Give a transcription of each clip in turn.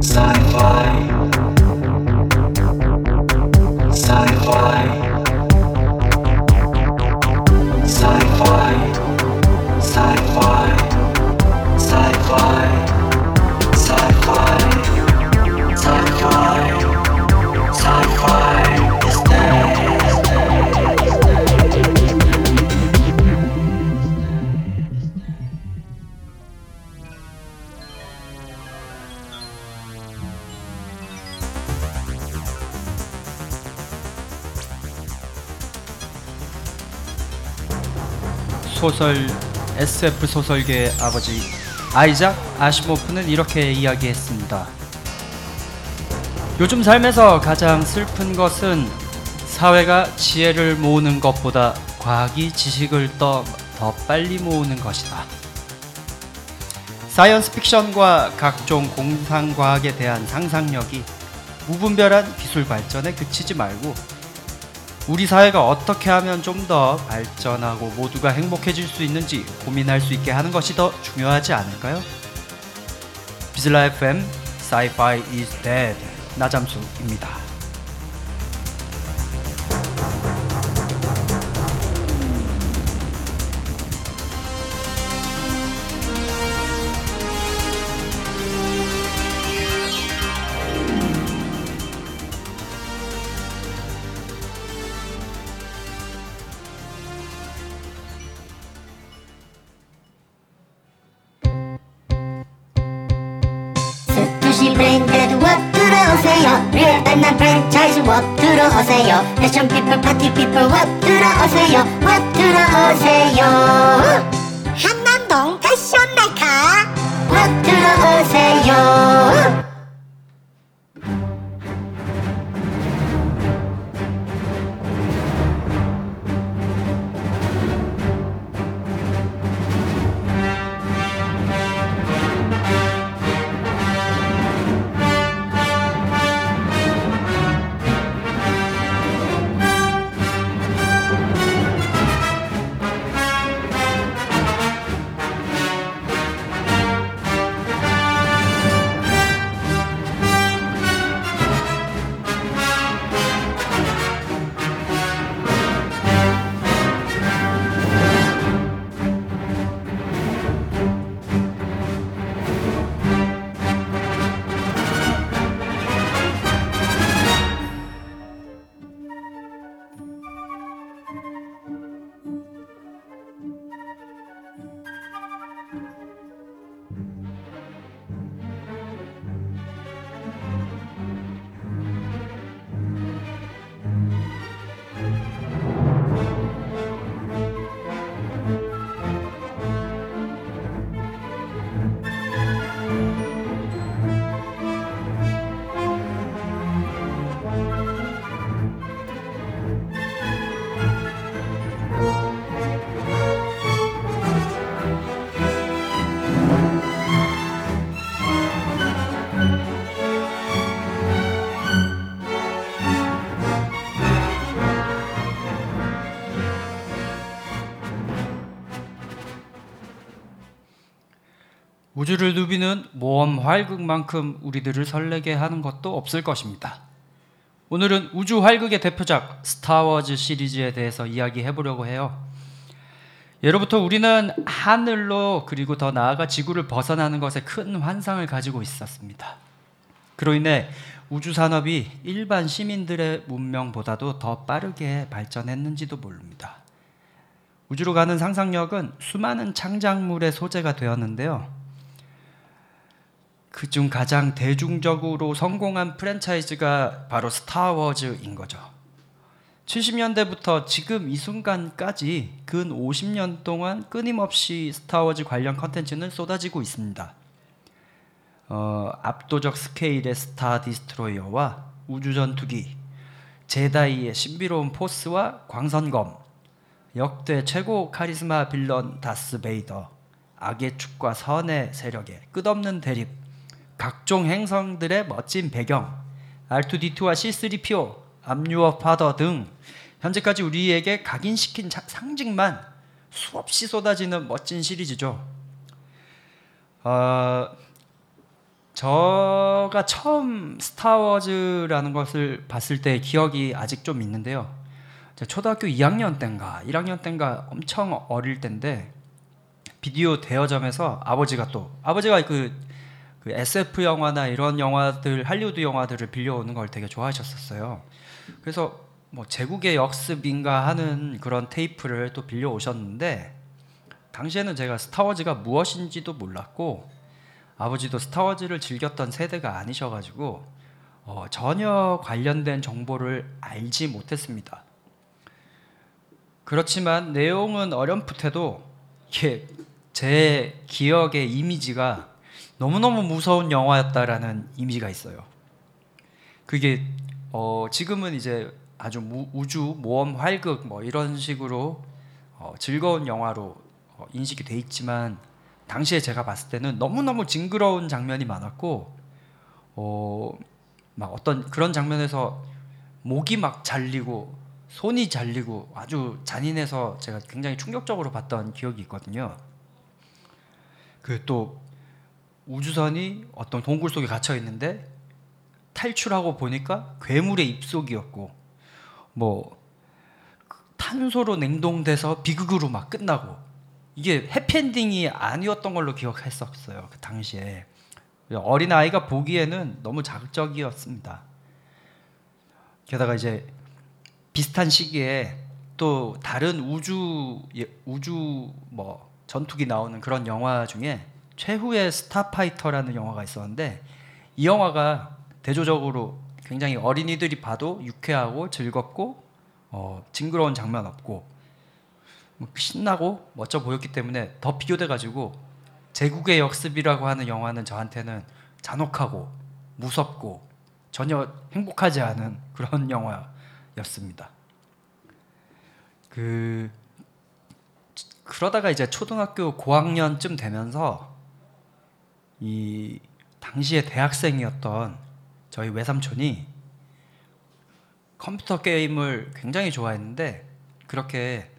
Sci-fi. Sci-fi. 소설 SF 소설계의 아버지 아이작 아시모프는 이렇게 이야기했습니다. 요즘 삶에서 가장 슬픈 것은 사회가 지혜를 모으는 것보다 과학이 지식을 더, 더 빨리 모으는 것이다. science fiction과 각종 공상과학에 대한 상상력이 무분별한 기술 발전에 그치지 말고 우리 사회가 어떻게 하면 좀 더 발전하고 모두가 행복해질 수 있는지 고민할 수 있게 하는 것이 더 중요하지 않을까요? 비슬라 FM Sci-Fi is Dead 나잠수입니다. 패션 피플 파티 피플 워 들어오세요 워 들어오세요 우주를 누비는 모험 활극만큼 우리들을 설레게 하는 것도 없을 것입니다. 오늘은 우주 활극의 대표작 스타워즈 시리즈에 대해서 이야기해 보려고 해요. 예로부터 우리는 하늘로 그리고 더 나아가 지구를 벗어나는 것에 큰 환상을 가지고 있었습니다. 그로 인해 우주 산업이 일반 시민들의 문명보다도 더 빠르게 발전했는지도 모릅니다. 우주로 가는 상상력은 수많은 창작물의 소재가 되었는데요. 그중 가장 대중적으로 성공한 프랜차이즈가 바로 스타워즈인 거죠. 70년대부터 지금 이 순간까지 근 50년 동안 끊임없이 스타워즈 관련 컨텐츠는 쏟아지고 있습니다. 어, 압도적 스케일의 스타 디스트로이어와 우주 전투기, 제다이의 신비로운 포스와 광선검, 역대 최고 카리스마 빌런 다스 베이더, 악의 축과 선의 세력의 끝없는 대립, 각종 행성들의 멋진 배경, R2D2와 C3PO, 압류어 파더 등 현재까지 우리에게 각인시킨 자- 상징만 수없이 쏟아지는 멋진 시리즈죠. 어, 저가 처음 스타워즈라는 것을 봤을 때 기억이 아직 좀 있는데요. 초등학교 2학년 때인가 1학년 때인가 엄청 어릴 때인데 비디오 대여점에서 아버지가 또 아버지가 그, 그 SF 영화나 이런 영화들 할리우드 영화들을 빌려오는 걸 되게 좋아하셨었어요. 그래서 뭐 제국의 역습인가 하는 그런 테이프를 또 빌려 오셨는데 당시에는 제가 스타워즈가 무엇인지도 몰랐고 아버지도 스타워즈를 즐겼던 세대가 아니셔가지고 어, 전혀 관련된 정보를 알지 못했습니다. 그렇지만 내용은 어렴풋해도 이게 제 기억의 이미지가 너무너무 무서운 영화였다라는 이미지가 있어요. 그게 어, 지금은 이제 아주 무, 우주 모험 활극 뭐 이런 식으로 어, 즐거운 영화로 어, 인식이 돼 있지만 당시에 제가 봤을 때는 너무너무 징그러운 장면이 많았고 어, 막 어떤 그런 장면에서 목이 막 잘리고 손이 잘리고 아주 잔인해서 제가 굉장히 충격적으로 봤던 기억이 있거든요. 그또 우주선이 어떤 동굴 속에 갇혀 있는데 탈출하고 보니까 괴물의 입속이었고 뭐 탄소로 냉동돼서 비극으로 막 끝나고 이게 해피엔딩이 아니었던 걸로 기억했었어요 그 당시에 어린 아이가 보기에는 너무 자극적이었습니다. 게다가 이제 비슷한 시기에 또 다른 우주 예, 우주 뭐 전투기 나오는 그런 영화 중에 최후의 스타파이터라는 영화가 있었는데 이 영화가 대조적으로 굉장히 어린이들이 봐도 유쾌하고 즐겁고 어, 징그러운 장면 없고 뭐 신나고 멋져 보였기 때문에 더 비교돼 가지고 제국의 역습이라고 하는 영화는 저한테는 잔혹하고 무섭고 전혀 행복하지 않은 그런 영화였습니다. 그 그러다가 이제 초등학교 고학년쯤 되면서 이 당시에 대학생이었던 저희 외삼촌이 컴퓨터 게임을 굉장히 좋아했는데 그렇게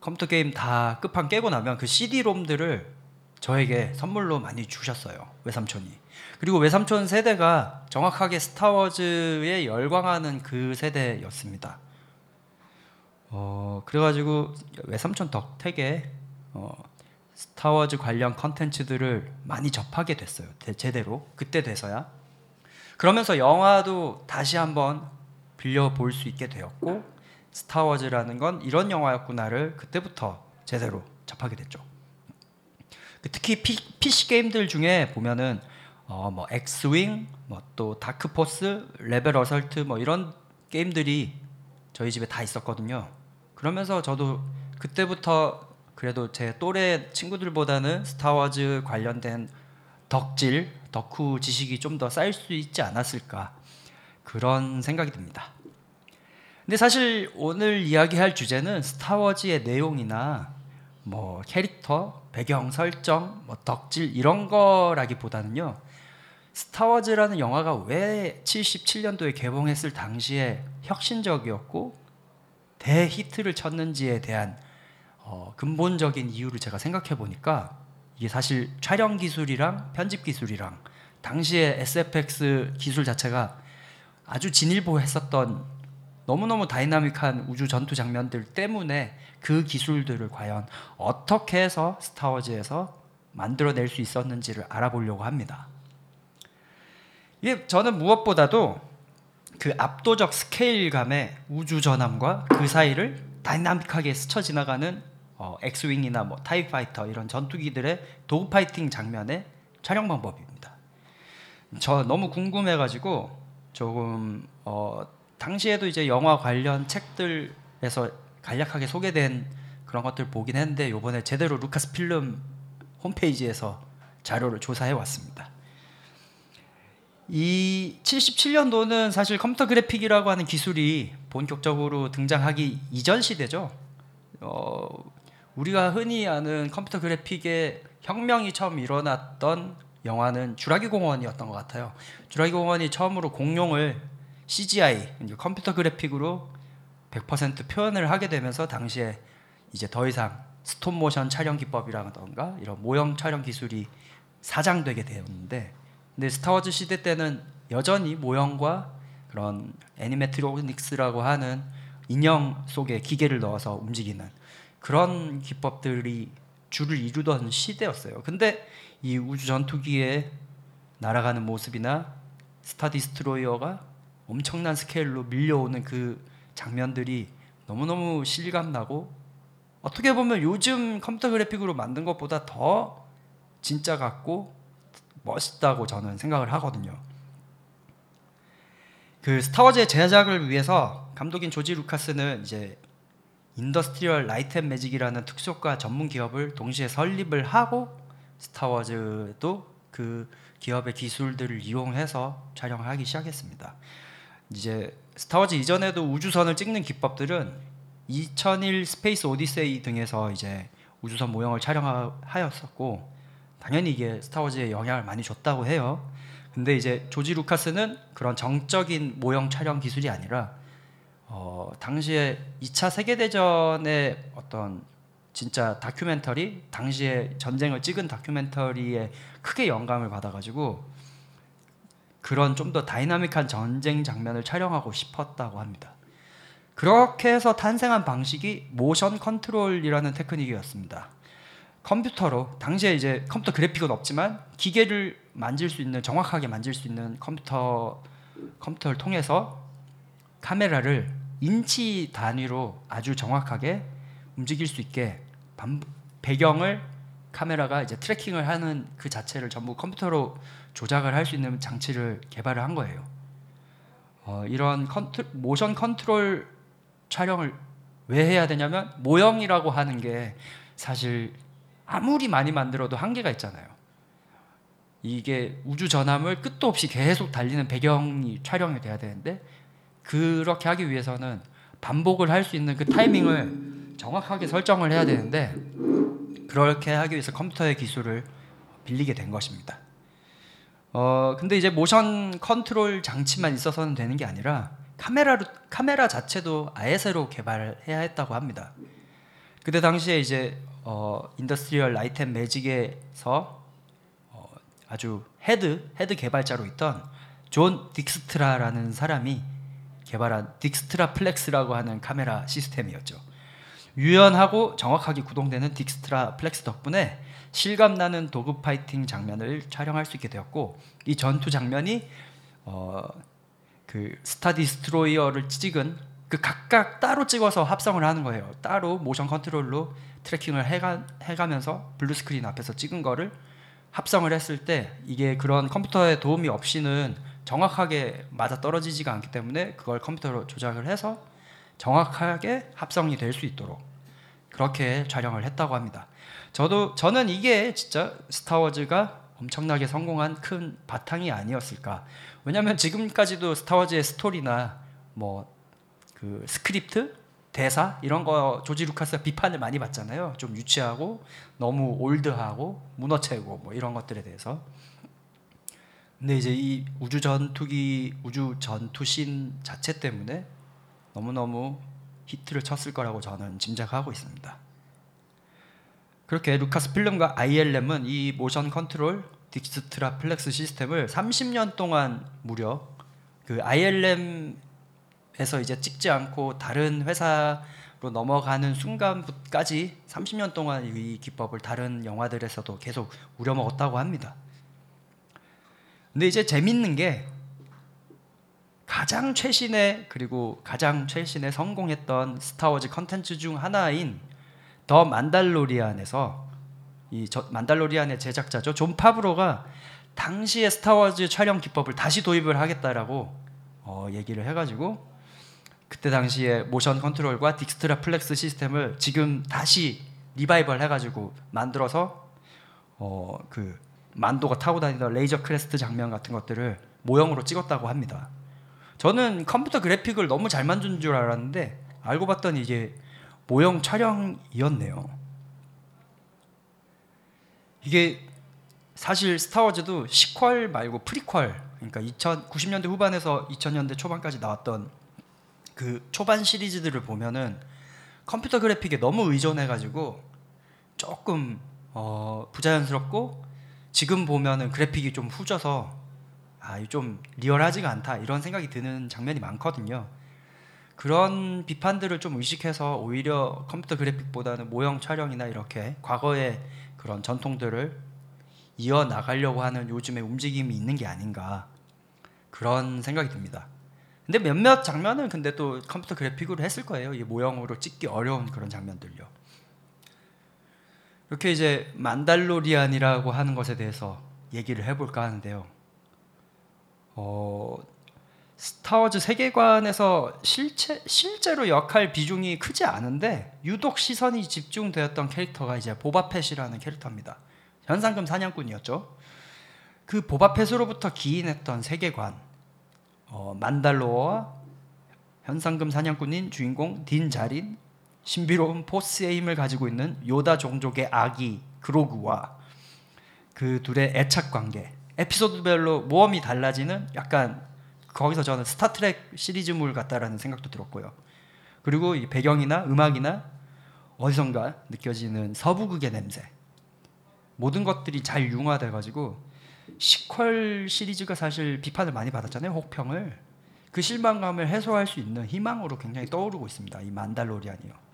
컴퓨터 게임 다 끝판 깨고 나면 그 CD-롬들을 저에게 선물로 많이 주셨어요 외삼촌이. 그리고 외삼촌 세대가 정확하게 스타워즈에 열광하는 그 세대였습니다. 어 그래가지고 외삼촌 덕택에 어, 스타워즈 관련 컨텐츠들을 많이 접하게 됐어요 대- 제대로 그때 돼서야 그러면서 영화도 다시 한번 빌려 볼 수 있게 되었고 스타워즈라는 건 이런 영화였구나를 그때부터 제대로 접하게 됐죠. 그 특히 피, PC 게임들 중에 보면은 어, 뭐 엑스윙, 뭐 또 다크포스, 레벨 어설트 뭐 이런 게임들이 저희 집에 다 있었거든요. 그러면서 저도 그때부터 그래도 제 또래 친구들보다는 스타워즈 관련된 덕질, 덕후 지식이 좀 더 쌓일 수 있지 않았을까 그런 생각이 듭니다. 근데 사실 오늘 이야기할 주제는 스타워즈의 내용이나 뭐 캐릭터, 배경 설정, 뭐 덕질 이런 거라기보다는요. 스타워즈라는 영화가 왜 77년도에 개봉했을 당시에 혁신적이었고 대히트를 쳤는지에 대한 어, 근본적인 이유를 제가 생각해 보니까 이게 사실 촬영 기술이랑 편집 기술이랑 당시에 SFX 기술 자체가 아주 진일보했었던 너무너무 다이나믹한 우주 전투 장면들 때문에 그 기술들을 과연 어떻게 해서 스타워즈에서 만들어낼 수 있었는지를 알아보려고 합니다. 이게 저는 무엇보다도 그 압도적 스케일감의 우주 전함과 그 사이를 다이나믹하게 스쳐 지나가는 어, 엑스윙이나 뭐 타이 파이터 이런 전투기들의 dogfighting 장면의 촬영 방법입니다. 저 너무 궁금해가지고 조금 어, 당시에도 이제 영화 관련 책들에서 간략하게 소개된 그런 것들 보긴 했는데 이번에 제대로 루카스 필름 홈페이지에서 자료를 조사해 왔습니다. 이 77년도는 사실 컴퓨터 그래픽이라고 하는 기술이 본격적으로 등장하기 이전 시대죠. 어, 우리가 흔히 아는 컴퓨터 그래픽의 혁명이 처음 일어났던 영화는 주라기 공원이었던 것 같아요. 주라기 공원이 처음으로 공룡을 CGI 컴퓨터 그래픽으로 100% 표현을 하게 되면서 당시에 이제 더 이상 스톱 모션 촬영 기법이라던가 이런 모형 촬영 기술이 사장되게 되었는데 근데 스타워즈 시대 때는 여전히 모형과 그런 animatronics라고 하는 인형 속에 기계를 넣어서 움직이는 그런 기법들이 주를 이루던 시대였어요. 근데 이 우주 전투기에 날아가는 모습이나 스타 디스트로이어가 엄청난 스케일로 밀려오는 그 장면들이 너무너무 실감나고 어떻게 보면 요즘 컴퓨터 그래픽으로 만든 것보다 더 진짜 같고 멋있다고 저는 생각을 하거든요. 그 스타워즈의 제작을 위해서 감독인 조지 루카스는 이제 인더스트리얼 라이트 앤 매직이라는 특수효과 전문 기업을 동시에 설립을 하고 스타워즈도 그 기업의 기술들을 이용해서 촬영을 하기 시작했습니다. 이제 스타워즈 이전에도 우주선을 찍는 기법들은 2001 스페이스 오디세이 등에서 이제 우주선 모형을 촬영하였었고 당연히 이게 스타워즈에 영향을 많이 줬다고 해요. 근데 이제 조지 루카스는 그런 정적인 모형 촬영 기술이 아니라 어, 당시에 2차 세계 대전의 어떤 진짜 다큐멘터리 당시에 전쟁을 찍은 다큐멘터리에 크게 영감을 받아가지고 그런 좀 더 다이나믹한 전쟁 장면을 촬영하고 싶었다고 합니다. 그렇게 해서 탄생한 방식이 motion control이라는 테크닉이었습니다. 컴퓨터로 당시에 이제 컴퓨터 그래픽은 없지만 기계를 만질 수 있는 정확하게 만질 수 있는 컴퓨터 컴퓨터를 통해서 카메라를 인치 단위로 아주 정확하게 움직일 수 있게 반, 배경을 카메라가 이제 tracking을 하는 그 자체를 전부 컴퓨터로 조작을 할 수 있는 장치를 개발을 한 거예요. 어, 이런 컨트, motion control 촬영을 왜 해야 되냐면 모형이라고 하는 게 사실 아무리 많이 만들어도 한계가 있잖아요. 이게 우주 전함을 끝도 없이 계속 달리는 배경이 촬영이 돼야 되는데 그렇게 하기 위해서는 반복을 할 수 있는 그 타이밍을 정확하게 설정을 해야 되는데 그렇게 하기 위해서 컴퓨터의 기술을 빌리게 된 것입니다. 어 근데 이제 motion control 장치만 있어서는 되는 게 아니라 카메라로 카메라 자체도 아예 새로 개발해야 했다고 합니다. 그때 당시에 이제 어 인더스트리얼 라이트 앤 매직에서 어, 아주 head head 개발자로 있던 존 딕스트라라는 사람이 개발한 딕스트라 플렉스라고 하는 카메라 시스템이었죠. 유연하고 정확하게 구동되는 딕스트라 플렉스 덕분에 실감나는 dogfighting 장면을 촬영할 수 있게 되었고 이 전투 장면이 어, 그 스타 디스트로이어를 찍은 그 각각 따로 찍어서 합성을 하는 거예요. 따로 motion control로 tracking을 해가, 해가면서 blue screen 앞에서 찍은 거를 합성을 했을 때 이게 그런 컴퓨터의 도움이 없이는 정확하게 맞아 떨어지지가 않기 때문에 그걸 컴퓨터로 조작을 해서 정확하게 합성이 될 수 있도록 그렇게 촬영을 했다고 합니다. 저도 저는 이게 진짜 스타워즈가 엄청나게 성공한 큰 바탕이 아니었을까. 왜냐하면 지금까지도 스타워즈의 스토리나 뭐 그 스크립트, 대사 이런 거 조지 루카스가 비판을 많이 받잖아요. 좀 유치하고 너무 올드하고 문어체고 뭐 이런 것들에 대해서. 근데 이제 이 우주 전투기 우주 전투신 자체 때문에 너무 너무 히트를 쳤을 거라고 저는 짐작하고 있습니다. 그렇게 루카스 필름과 ILM은 이 모션 컨트롤 Dykstraflex 시스템을 30년 동안 무려 그 ILM에서 이제 찍지 않고 다른 회사로 넘어가는 순간까지 30년 동안 이 기법을 다른 영화들에서도 계속 우려먹었다고 합니다. 근데 이제 재밌는 게 가장 최신의 그리고 가장 최신의 성공했던 스타워즈 컨텐츠 중 하나인 The Mandalorian에서 이 만달로리안의 제작자죠. 존 파브로가 당시의 스타워즈 촬영 기법을 다시 도입을 하겠다라고 어, 얘기를 해가지고 그때 당시에 모션 컨트롤과 Dykstraflex 시스템을 지금 다시 리바이벌 해가지고 만들어서 어, 그 만도가 타고 다니던 Razor Crest 장면 같은 것들을 모형으로 찍었다고 합니다. 저는 컴퓨터 그래픽을 너무 잘 만든 줄 알았는데 알고 봤더니 이게 모형 촬영이었네요. 이게 사실 스타워즈도 sequel 말고 프리퀄 그러니까 2090년대 후반에서 2000년대 초반까지 나왔던 그 초반 시리즈들을 보면은 컴퓨터 그래픽에 너무 의존해 가지고 조금 어 부자연스럽고 지금 보면은 그래픽이 좀 후져서 아 좀 리얼하지가 않다 이런 생각이 드는 장면이 많거든요. 그런 비판들을 좀 의식해서 오히려 컴퓨터 그래픽보다는 모형 촬영이나 이렇게 과거의 그런 전통들을 이어 나가려고 하는 요즘의 움직임이 있는 게 아닌가 그런 생각이 듭니다. 근데 몇몇 장면은 근데 또 컴퓨터 그래픽으로 했을 거예요. 이 모형으로 찍기 어려운 그런 장면들요. 이렇게 이제 만달로리안이라고 하는 것에 대해서 얘기를 해볼까 하는데요. 어, 스타워즈 세계관에서 실체, 실제로 역할 비중이 크지 않은데 유독 시선이 집중되었던 캐릭터가 이제 보바펫이라는 캐릭터입니다. 현상금 사냥꾼이었죠. 그 보바펫으로부터 기인했던 세계관, 어, 만달로어와 현상금 사냥꾼인 주인공 딘 자린, 신비로운 포스의 힘을 가지고 있는 요다 종족의 아기 그로그와 그 둘의 애착 관계, 에피소드별로 모험이 달라지는 약간 거기서 저는 스타트랙 시리즈물 같다라는 생각도 들었고요. 그리고 이 배경이나 음악이나 어디선가 느껴지는 서부극의 냄새. 모든 것들이 잘 융화돼 가지고 시퀄 시리즈가 사실 비판을 많이 받았잖아요. 혹평을. 그 실망감을 해소할 수 있는 희망으로 굉장히 떠오르고 있습니다. 이 만달로리안이요.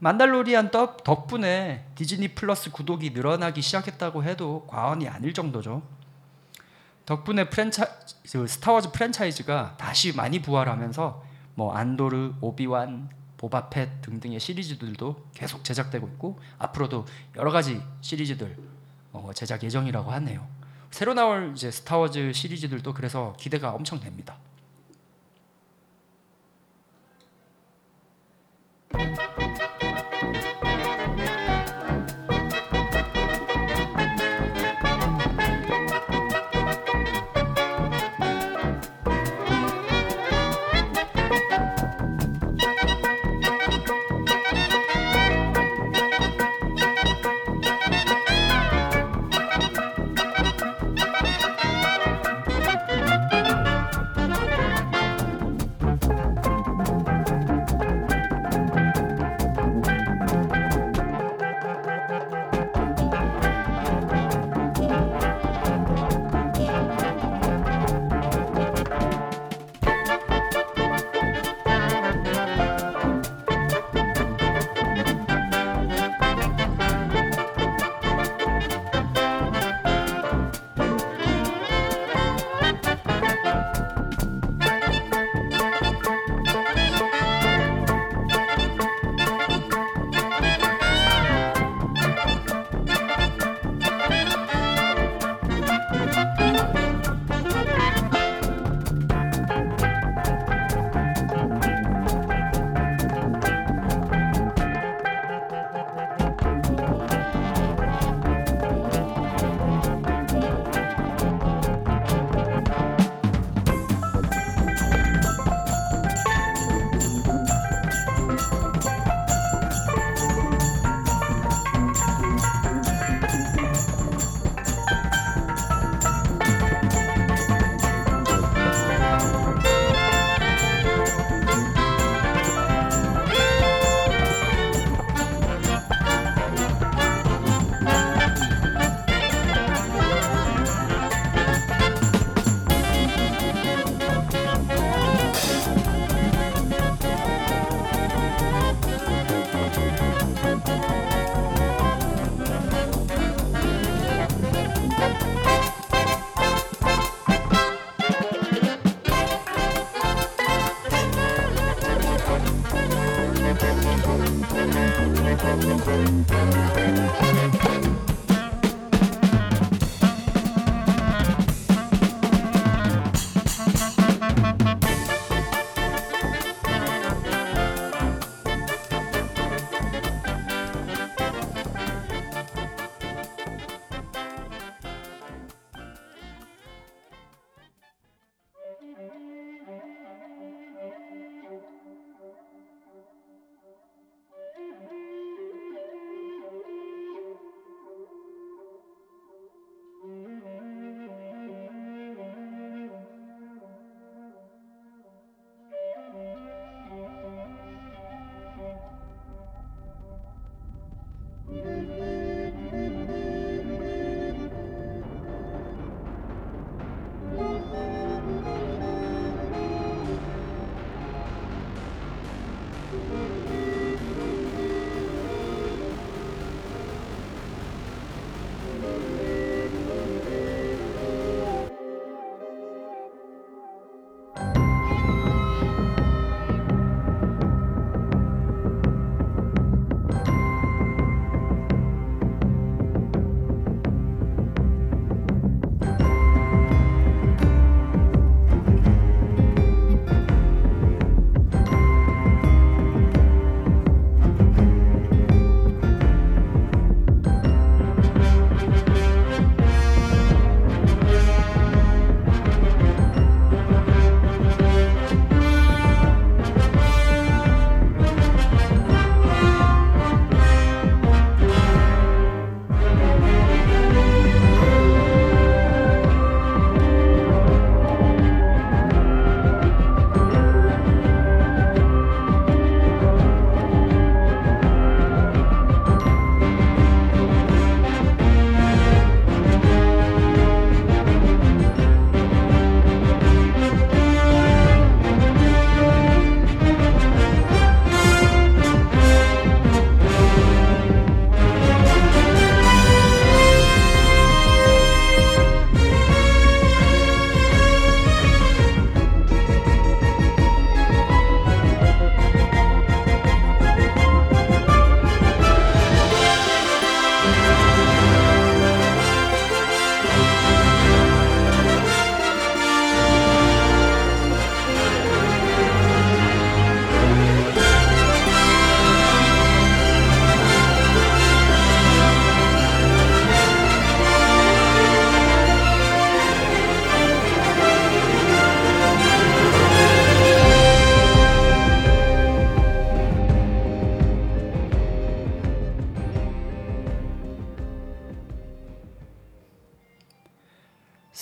만달로리안 덕분에 디즈니 플러스 구독이 늘어나기 시작했다고 해도 과언이 아닐 정도죠. 덕분에 프랜차 그 스타워즈 프랜차이즈가 다시 많이 부활하면서 뭐 안도르, 오비완, 보바펫 등등의 시리즈들도 계속 제작되고 있고 앞으로도 여러 가지 시리즈들 어, 제작 예정이라고 하네요. 새로 나올 이제 스타워즈 시리즈들도 그래서 기대가 엄청 됩니다.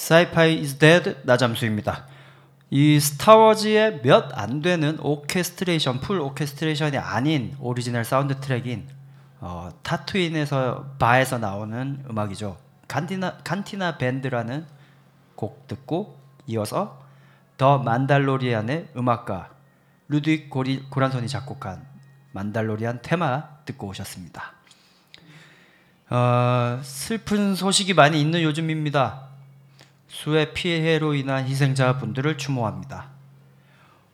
Sci-Fi is Dead 나잠수입니다. 이 스타워즈의 몇 안 되는 오케스트레이션, full 오케스트레이션이 아닌 오리지널 사운드 트랙인 어, 타투인에서 바에서 나오는 음악이죠. 간티나 간티나 밴드라는 곡 듣고 이어서 The Mandalorian의 음악가 루드비히 고리, 고란손이 작곡한 만달로리안 테마 듣고 오셨습니다. 어, 슬픈 소식이 많이 있는 요즘입니다. 수해 피해로 인한 희생자분들을 추모합니다.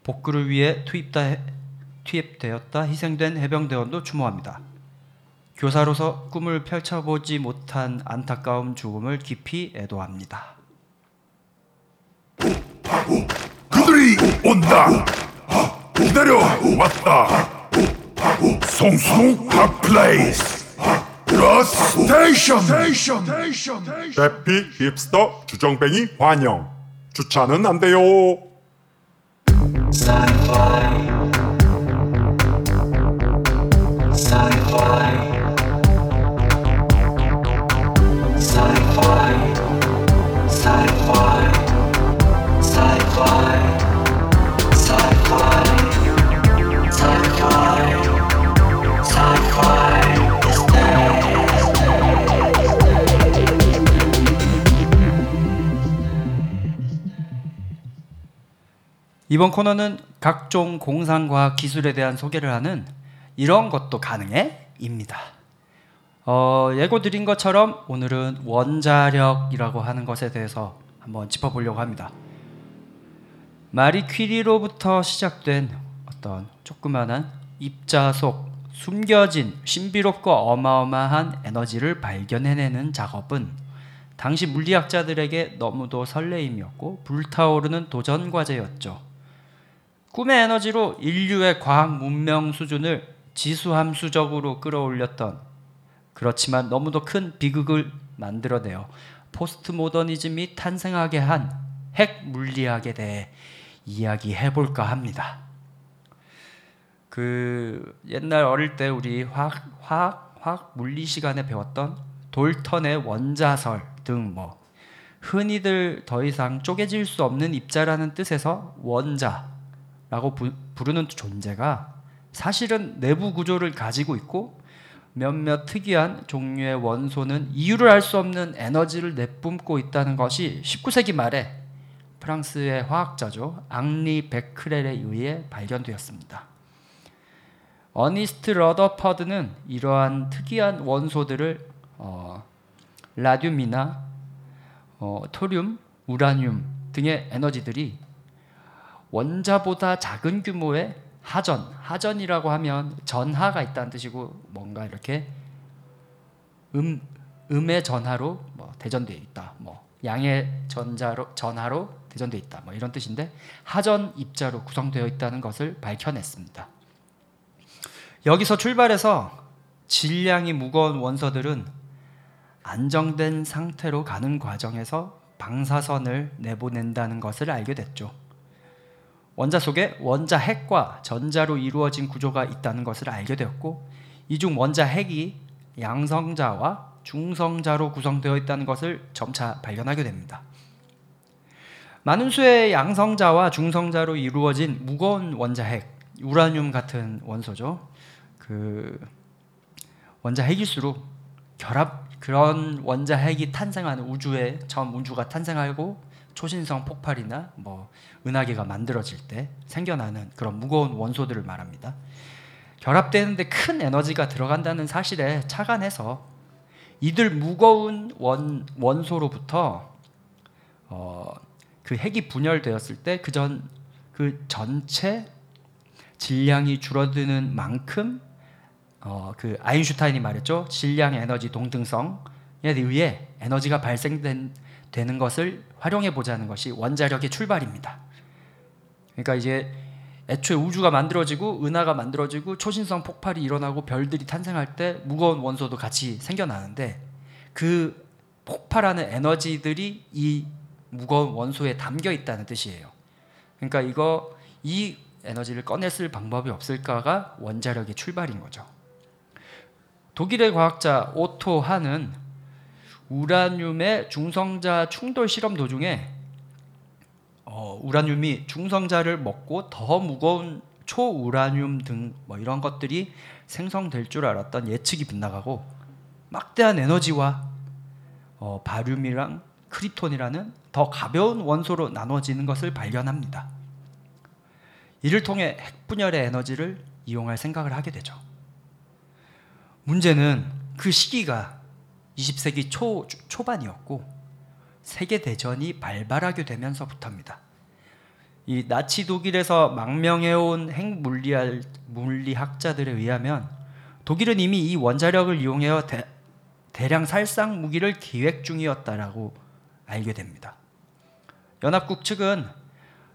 복구를 위해 투입다, 투입되었다 희생된 해병대원도 추모합니다. 교사로서 꿈을 펼쳐보지 못한 안타까운 죽음을 깊이 애도합니다. 그들이 온다. 기다려 왔다. 송송 핫플레이스. 러스 스테이션. 대피 힙스터 주정뱅이 환영. 주차는 안 돼요 이번 코너는 각종 공상과학 기술에 대한 소개를 하는 이런 것도 가능해?입니다. 어, 예고 드린 것처럼 오늘은 원자력이라고 하는 것에 대해서 한번 짚어보려고 합니다. 마리 퀴리로부터 시작된 어떤 조그마한 입자 속 숨겨진 신비롭고 어마어마한 에너지를 발견해내는 작업은 당시 물리학자들에게 너무도 설레임이었고 불타오르는 도전 과제였죠. 꿈의 에너지로 인류의 과학 문명 수준을 지수함수적으로 끌어올렸던 그렇지만 너무도 큰 비극을 만들어내어 포스트 모더니즘이 탄생하게 한 핵 물리학에 대해 이야기해 볼까 합니다. 그 옛날 어릴 때 우리 화학 화학 화학 물리 시간에 배웠던 돌턴의 원자설 등 뭐 흔히들 더 이상 쪼개질 수 없는 입자라는 뜻에서 원자 라고 부, 부르는 존재가 사실은 내부 구조를 가지고 있고 몇몇 특이한 종류의 원소는 이유를 알 수 없는 에너지를 내뿜고 있다는 것이 19세기 말에 프랑스의 화학자죠 앙리 베크렐에 의해 발견되었습니다. 어니스트 러더퍼드는 이러한 특이한 원소들을 어, 라듐이나 어, 토륨, 우라늄 등의 에너지들이 원자보다 작은 규모의 하전, 하전이라고 하면 전하가 있다는 뜻이고 뭔가 이렇게 음 음의 전하로 뭐 대전되어 있다. 뭐 양의 전자로 전하로 대전되어 있다. 뭐 이런 뜻인데 하전 입자로 구성되어 있다는 것을 밝혀냈습니다. 여기서 출발해서 질량이 무거운 원소들은 안정된 상태로 가는 과정에서 방사선을 내보낸다는 것을 알게 됐죠. 원자 속에 원자 핵과 전자로 이루어진 구조가 있다는 것을 알게 되었고 이 중 원자 핵이 양성자와 중성자로 구성되어 있다는 것을 점차 발견하게 됩니다. 많은 수의 양성자와 중성자로 이루어진 무거운 원자 핵, 우라늄 같은 원소죠. 그 원자 핵일수록 결합 그런 원자 핵이 탄생하는 우주에 처음 우주가 탄생하고 초신성 폭발이나 뭐 은하계가 만들어질 때 생겨나는 그런 무거운 원소들을 말합니다. 결합되는데 큰 에너지가 들어간다는 사실에 착안해서 이들 무거운 원 원소로부터 어, 그 핵이 분열되었을 때 그 전 그 전체 질량이 줄어드는 만큼 어, 그 아인슈타인이 말했죠 질량 에너지 동등성에 의해 에너지가 발생된 되는 것을 활용해 보자는 것이 원자력의 출발입니다. 그러니까 이제 애초에 우주가 만들어지고 은하가 만들어지고 초신성 폭발이 일어나고 별들이 탄생할 때 무거운 원소도 같이 생겨나는데 그 폭발하는 에너지들이 이 무거운 원소에 담겨 있다는 뜻이에요. 그러니까 이거 이 에너지를 꺼냈을 방법이 없을까가 원자력의 출발인 거죠. 독일의 과학자 오토 한은 우라늄의 중성자 충돌 실험 도중에 어, 우라늄이 중성자를 먹고 더 무거운 초우라늄 등 뭐 이런 것들이 생성될 줄 알았던 예측이 빗나가고 막대한 에너지와 어, 바륨이랑 크립톤이라는 더 가벼운 원소로 나눠지는 것을 발견합니다. 이를 통해 핵 분열의 에너지를 이용할 생각을 하게 되죠. 문제는 그 시기가 20세기 초 초반이었고 세계 대전이 발발하게 되면서부터입니다. 이 나치 독일에서 망명해온 핵 물리학, 물리학자들에 의하면 독일은 이미 이 원자력을 이용하여 대, 대량 살상 무기를 기획 중이었다라고 알게 됩니다. 연합국 측은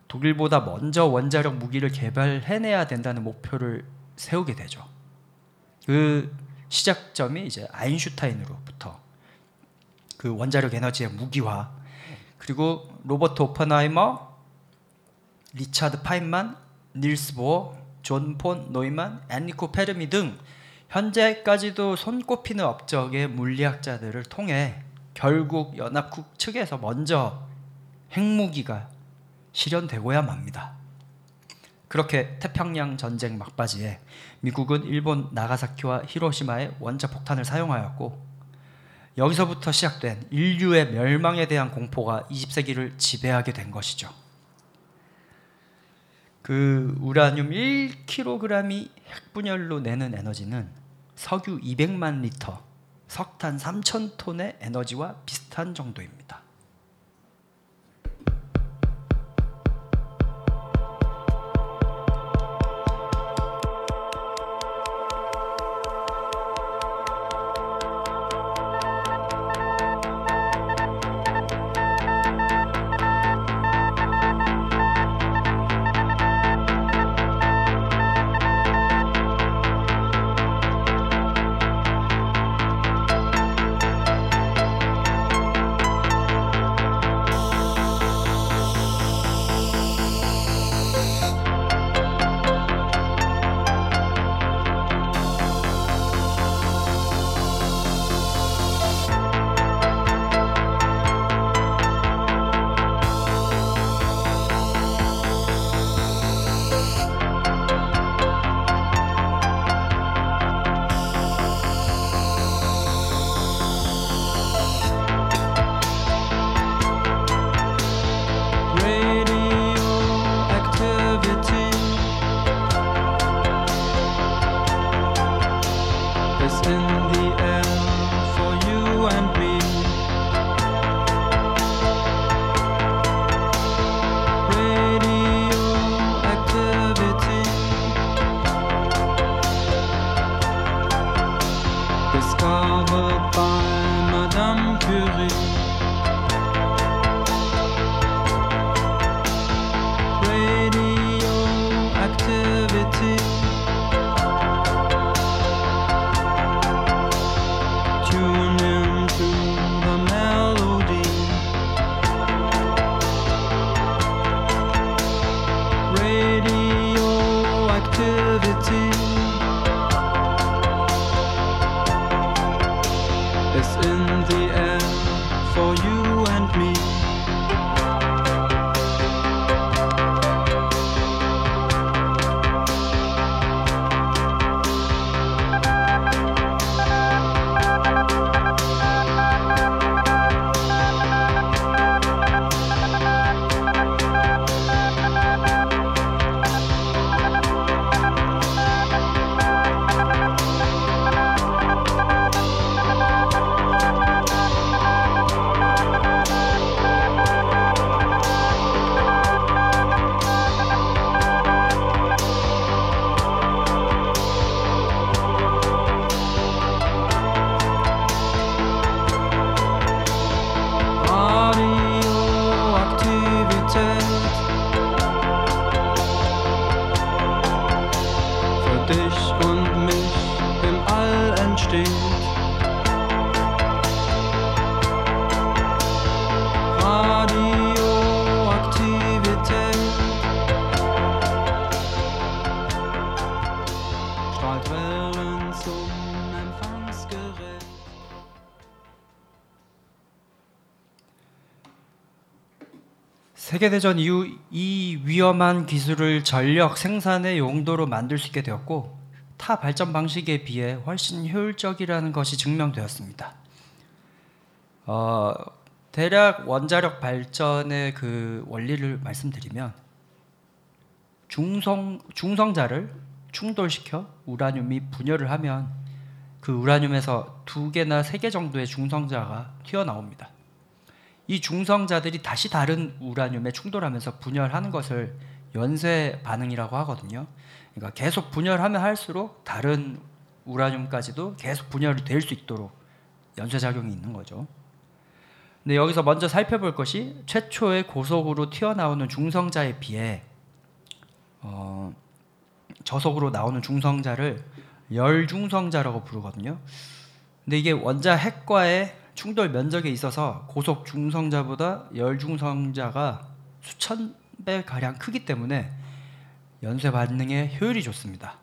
독일보다 먼저 원자력 무기를 개발해내야 된다는 목표를 세우게 되죠. 그 시작점이 이제 아인슈타인으로부터 그 원자력 에너지의 무기화 그리고 로버트 오펜하이머, 리차드 파인만, 닐스 보어, 존 폰 노이만, 엔리코 페르미 등 현재까지도 손꼽히는 업적의 물리학자들을 통해 결국 연합국 측에서 먼저 핵무기가 실현되고야 맙니다. 그렇게 태평양 전쟁 막바지에 미국은 일본 나가사키와 히로시마에 원자 폭탄을 사용하였고 여기서부터 시작된 인류의 멸망에 대한 공포가 20세기를 지배하게 된 것이죠. 그 우라늄 1kg이 핵분열로 내는 에너지는 석유 200만 리터, 석탄 3천 톤의 에너지와 비슷한 정도입니다. 세계대전 이후 이 위험한 기술을 전력 생산의 용도로 만들 수 있게 되었고 타 발전 방식에 비해 훨씬 효율적이라는 것이 증명되었습니다. 어, 대략 원자력 발전의 그 원리를 말씀드리면 중성 중성자를 충돌시켜 우라늄이 분열을 하면 그 우라늄에서 두 개나 세 개 정도의 중성자가 튀어나옵니다. 이 중성자들이 다시 다른 우라늄에 충돌하면서 분열하는 것을 연쇄 반응이라고 하거든요. 그러니까 계속 분열하면 할수록 다른 우라늄까지도 계속 분열이 될 수 있도록 연쇄 작용이 있는 거죠. 근데 여기서 먼저 살펴볼 것이 최초의 고속으로 튀어나오는 중성자에 비해 어, 저속으로 나오는 중성자를 열중성자라고 부르거든요. 근데 이게 원자 핵과의 충돌 면적에 있어서 고속 중성자보다 열 중성자가 수천 배 가량 크기 때문에 연쇄 반응에 효율이 좋습니다.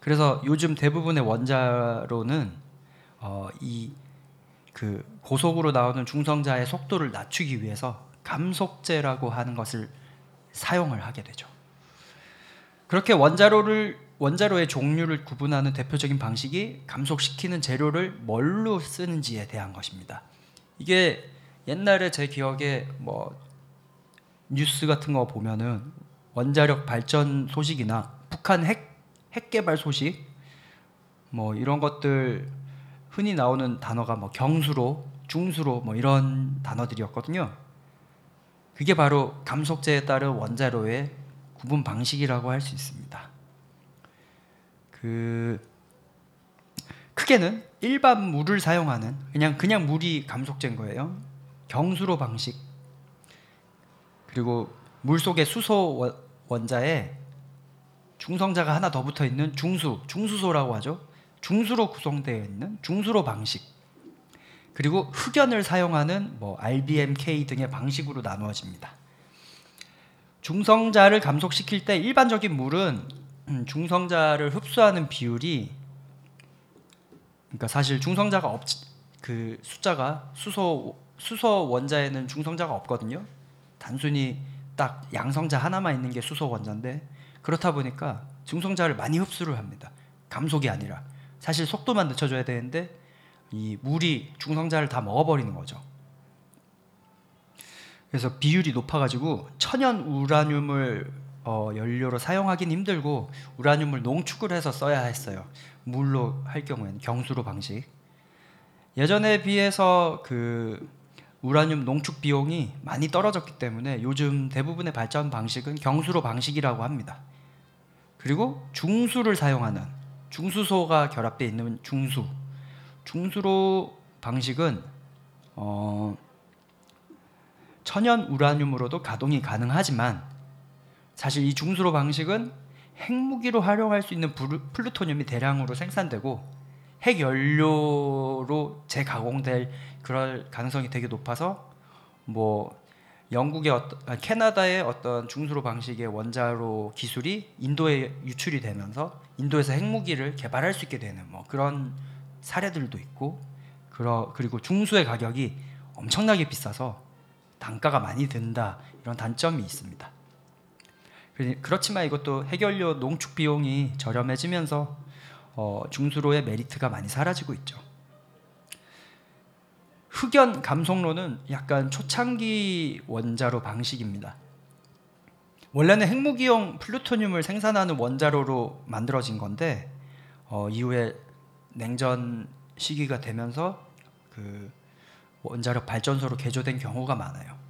그래서 요즘 대부분의 원자로는 어, 이그 고속으로 나오는 중성자의 속도를 낮추기 위해서 감속제라고 하는 것을 사용을 하게 되죠. 그렇게 원자로를 원자로의 종류를 구분하는 대표적인 방식이 감속시키는 재료를 뭘로 쓰는지에 대한 것입니다. 이게 옛날에 제 기억에 뭐 뉴스 같은 거 보면은 원자력 발전 소식이나 북한 핵, 핵 개발 소식 뭐 이런 것들 흔히 나오는 단어가 뭐 경수로, 중수로 뭐 이런 단어들이었거든요. 그게 바로 감속제에 따른 원자로의 구분 방식이라고 할 수 있습니다. 그 크게는 일반 물을 사용하는 그냥 그냥 물이 감속제인 거예요. 경수로 방식 그리고 물 속에 수소 원- 원자에 중성자가 하나 더 붙어 있는 중수 중수소라고 하죠. 중수로 구성되어 있는 중수로 방식 그리고 흑연을 사용하는 뭐 RBMK 등의 방식으로 나누어집니다. 중성자를 감속시킬 때 일반적인 물은 음, 중성자를 흡수하는 비율이 그러니까 사실 중성자가 없 그 숫자가 수소 수소 원자에는 중성자가 없거든요. 단순히 딱 양성자 하나만 있는 게 수소 원자인데 그렇다 보니까 중성자를 많이 흡수를 합니다. 감속이 아니라 사실 속도만 늦춰줘야 되는데 이 물이 중성자를 다 먹어버리는 거죠. 그래서 비율이 높아가지고 천연 우라늄을 어, 연료로 사용하긴 힘들고 우라늄을 농축을 해서 써야 했어요. 물로 할 경우에는 경수로 방식. 예전에 비해서 그 우라늄 농축 비용이 많이 떨어졌기 때문에 요즘 대부분의 발전 방식은 경수로 방식이라고 합니다. 그리고 중수를 사용하는 중수소가 결합되어 있는 중수. 중수로 방식은 어, 천연 우라늄으로도 가동이 가능하지만 사실 이 중수로 방식은 핵무기로 활용할 수 있는 플루토늄이 대량으로 생산되고 핵 연료로 재가공될 그럴 가능성이 되게 높아서 뭐 영국의 어떤 아, 캐나다의 어떤 중수로 방식의 원자로 기술이 인도에 유출이 되면서 인도에서 핵무기를 개발할 수 있게 되는 뭐 그런 사례들도 있고 그러, 그리고 중수의 가격이 엄청나게 비싸서 단가가 많이 든다 이런 단점이 있습니다. 그렇지만 이것도 해결료 농축 비용이 저렴해지면서 어, 중수로의 메리트가 많이 사라지고 있죠. 흑연 감속로는 약간 초창기 원자로 방식입니다. 원래는 핵무기용 플루토늄을 생산하는 원자로로 만들어진 건데 어, 이후에 냉전 시기가 되면서 그 원자력 발전소로 개조된 경우가 많아요.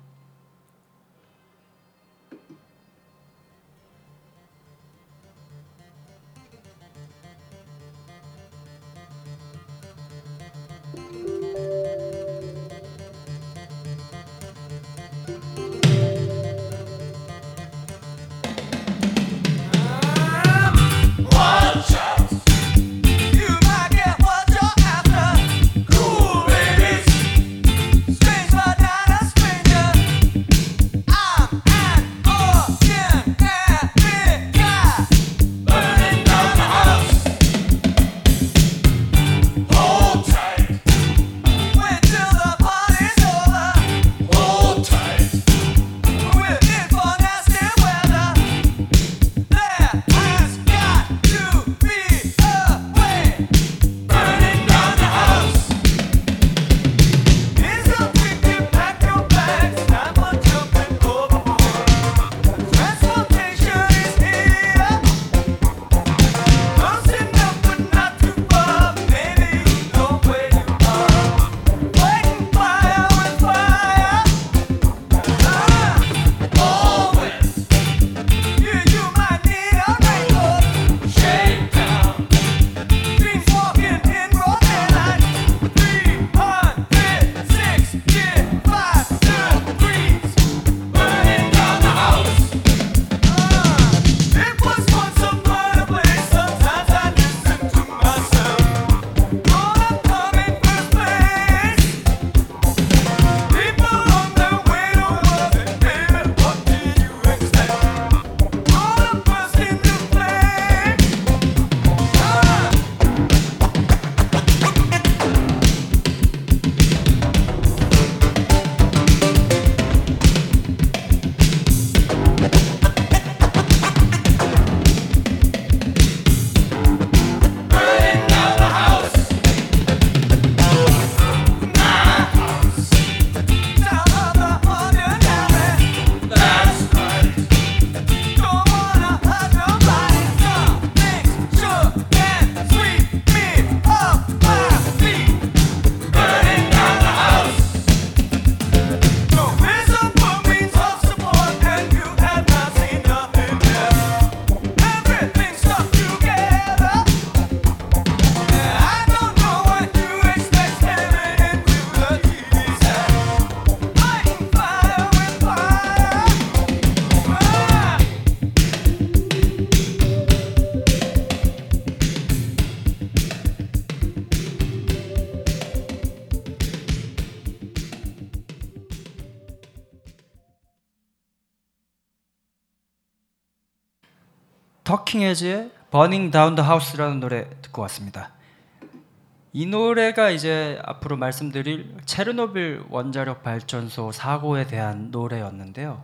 킹헤즈의 Burning Down the House라는 노래 듣고 왔습니다. 이 노래가 이제 앞으로 말씀드릴 체르노빌 원자력 발전소 사고에 대한 노래였는데요.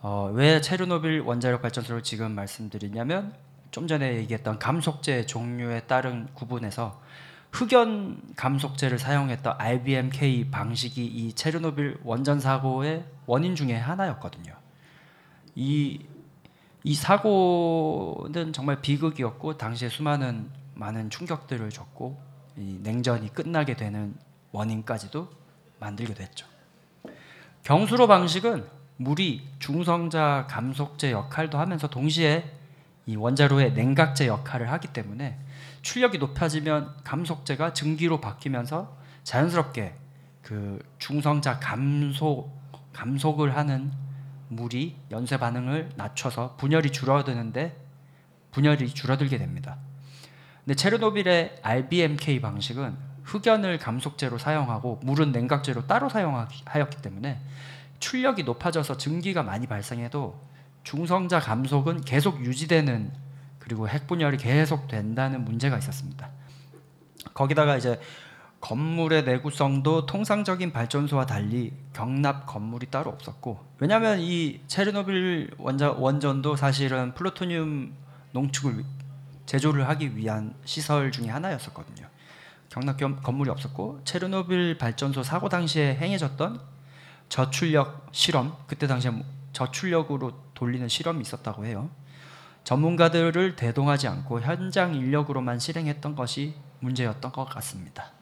어, 왜 체르노빌 원자력 발전소를 지금 말씀드리냐면 좀 전에 얘기했던 감속제 종류에 따른 구분에서 흑연 감속제를 사용했던 RBMK 방식이 이 체르노빌 원전 사고의 원인 중에 하나였거든요. 이, 이 사고는 정말 비극이었고 당시에 수많은 많은 충격들을 줬고 이 냉전이 끝나게 되는 원인까지도 만들게 됐죠. 경수로 방식은 물이 중성자 감속제 역할도 하면서 동시에 이 원자로의 냉각제 역할을 하기 때문에 출력이 높아지면 감속제가 증기로 바뀌면서 자연스럽게 그 중성자 감속 감속을 하는 물이 연쇄 반응을 낮춰서 분열이 줄어드는데 분열이 줄어들게 됩니다. 근데 체르노빌의 RBMK 방식은 흑연을 감속제로 사용하고 물은 냉각제로 따로 사용하였기 때문에 출력이 높아져서 증기가 많이 발생해도 중성자 감속은 계속 유지되는 그리고 핵 분열이 계속 된다는 문제가 있었습니다. 거기다가 이제 건물의 내구성도 통상적인 발전소와 달리 경납 건물이 따로 없었고 왜냐하면 이 체르노빌 원자, 원전도 사실은 플루토늄 농축을 위- 제조를 하기 위한 시설 중에 하나였었거든요. 경납 겸- 건물이 없었고 체르노빌 발전소 사고 당시에 행해졌던 저출력 실험 그때 당시에 뭐 저출력으로 돌리는 실험이 있었다고 해요. 전문가들을 대동하지 않고 현장 인력으로만 실행했던 것이 문제였던 것 같습니다.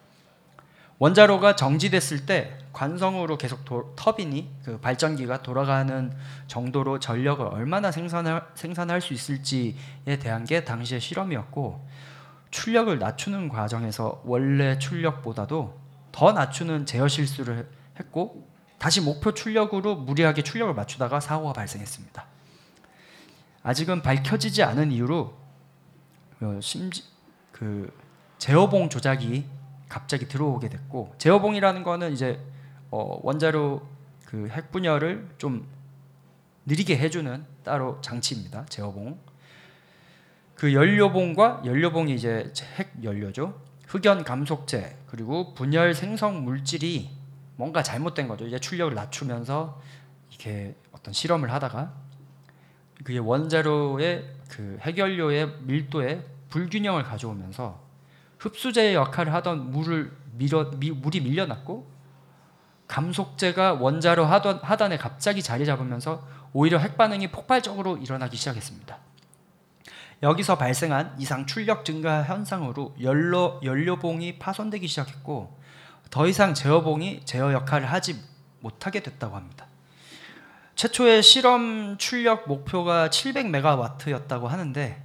원자로가 정지됐을 때 관성으로 계속 도, 터빈이 그 발전기가 돌아가는 정도로 전력을 얼마나 생산할, 생산할 수 있을지에 대한 게 당시의 실험이었고 출력을 낮추는 과정에서 원래 출력보다도 더 낮추는 제어 실수를 했고 다시 목표 출력으로 무리하게 출력을 맞추다가 사고가 발생했습니다. 아직은 밝혀지지 않은 이유로 어, 심지 그 제어봉 조작이 갑자기 들어오게 됐고 제어봉이라는 거는 이제 어, 원자로 그 핵분열을 좀 느리게 해주는 따로 장치입니다. 제어봉. 그 연료봉과 연료봉이 이제 핵 연료죠. 흑연 감속제 그리고 분열 생성 물질이 뭔가 잘못된 거죠. 이제 출력을 낮추면서 이렇게 어떤 실험을 하다가 그게 원자로의 그 핵연료의 밀도에 불균형을 가져오면서 흡수제의 역할을 하던 물을 밀어 미, 물이 밀려났고 감속제가 원자로 하던 하단에 갑자기 자리 잡으면서 오히려 핵 반응이 폭발적으로 일어나기 시작했습니다. 여기서 발생한 이상 출력 증가 현상으로 연료 연료봉이 파손되기 시작했고 더 이상 제어봉이 제어 역할을 하지 못하게 됐다고 합니다. 최초의 실험 출력 목표가 700메가와트였다고 하는데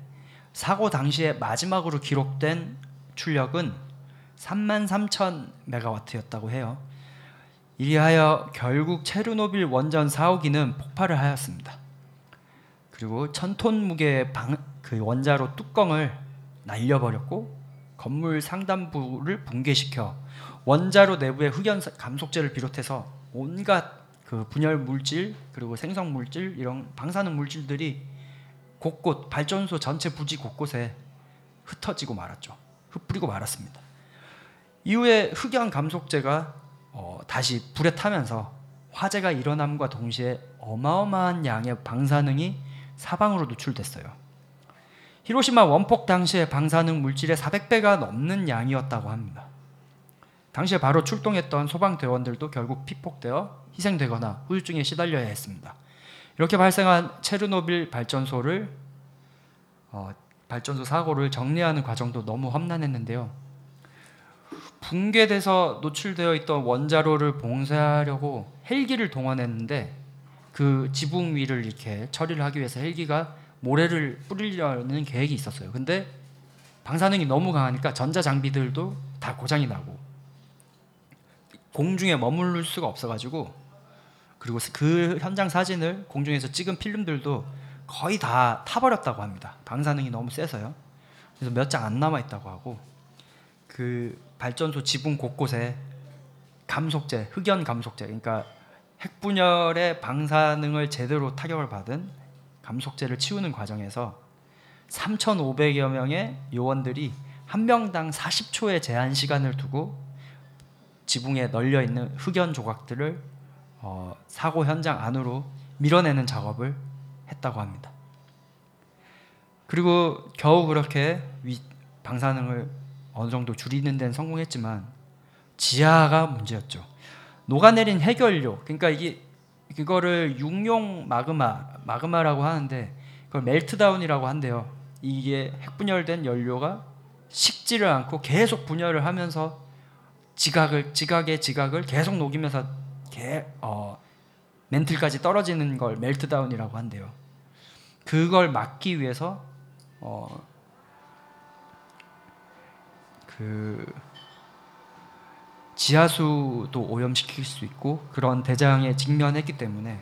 사고 당시에 마지막으로 기록된 출력은 3만 3천 메가와트였다고 해요. 이리하여 결국 체르노빌 원전 4호기는 폭발을 하였습니다. 그리고 천톤 무게의 방, 그 원자로 뚜껑을 날려버렸고 건물 상단부를 붕괴시켜 원자로 내부의 흑연 감속제를 비롯해서 온갖 그 분열 물질 그리고 생성 물질 이런 방사능 물질들이 곳곳 발전소 전체 부지 곳곳에 흩어지고 말았죠. 흩뿌리고 말았습니다. 이후에 흑연 감속제가 어, 다시 불에 타면서 화재가 일어남과 동시에 어마어마한 양의 방사능이 사방으로 노출됐어요. 히로시마 원폭 당시의 방사능 물질의 400배가 넘는 양이었다고 합니다. 당시에 바로 출동했던 소방대원들도 결국 피폭되어 희생되거나 후유증에 시달려야 했습니다. 이렇게 발생한 체르노빌 발전소를 어, 발전소 사고를 정리하는 과정도 너무 험난했는데요. 붕괴돼서 노출되어 있던 원자로를 봉쇄하려고 헬기를 동원했는데 그 지붕 위를 이렇게 처리를 하기 위해서 헬기가 모래를 뿌리려는 계획이 있었어요. 근데 방사능이 너무 강하니까 전자 장비들도 다 고장이 나고 공중에 머무를 수가 없어가지고 그리고 그 현장 사진을 공중에서 찍은 필름들도 거의 다 타버렸다고 합니다. 방사능이 너무 세서요. 그래서 몇 장 안 남아 있다고 하고 그 발전소 지붕 곳곳에 감속제, 흑연 감속제, 그러니까 핵분열의 방사능을 제대로 타격을 받은 감속제를 치우는 과정에서 3,500여 명의 요원들이 한 명당 40초의 제한 시간을 두고 지붕에 널려 있는 흑연 조각들을 어, 사고 현장 안으로 밀어내는 작업을 했다고 합니다. 그리고 겨우 그렇게 위, 방사능을 어느 정도 줄이는 데는 성공했지만 지하가 문제였죠. 녹아내린 해결료, 그러니까 이게 이거를 육룡 마그마, 마그마라고 하는데 그걸 멜트다운이라고 한대요. 이게 핵분열된 연료가 식지를 않고 계속 분열을 하면서 지각을 지각의 지각을 계속 녹이면서 개, 어, 멘틀까지 떨어지는 걸 멜트다운이라고 한대요. 그걸 막기 위해서 어, 그 지하수도 오염시킬 수 있고 그런 대장에 직면했기 때문에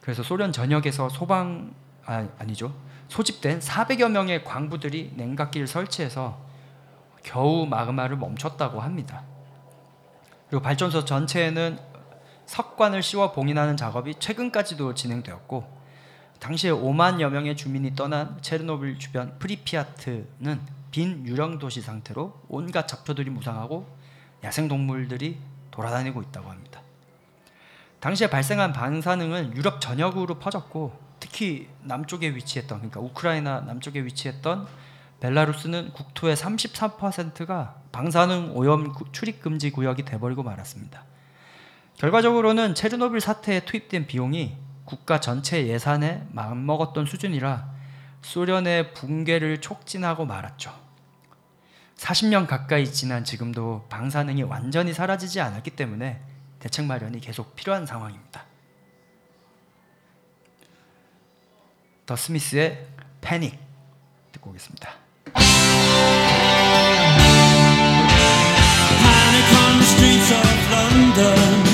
그래서 소련 전역에서 소방 아, 아니죠 소집된 400여 명의 광부들이 냉각기를 설치해서 겨우 마그마를 멈췄다고 합니다. 그리고 발전소 전체에는 석관을 씌워 봉인하는 작업이 최근까지도 진행되었고 당시에 5만여 명의 주민이 떠난 체르노빌 주변 프리피아트는 빈 유령 도시 상태로 온갖 잡초들이 무성하고 야생 동물들이 돌아다니고 있다고 합니다. 당시에 발생한 방사능은 유럽 전역으로 퍼졌고 특히 남쪽에 위치했던 그러니까 우크라이나 남쪽에 위치했던 벨라루스는 국토의 33%가 방사능 오염 구- 출입 금지 구역이 돼버리고 말았습니다. 결과적으로는 체르노빌 사태에 투입된 비용이 국가 전체 예산에 맞먹었던 수준이라 소련의 붕괴를 촉진하고 말았죠. 40년 가까이 지난 지금도 방사능이 완전히 사라지지 않았기 때문에 대책 마련이 계속 필요한 상황입니다. 더 스미스의 패닉 듣고 오겠습니다. Panic on the streets of London.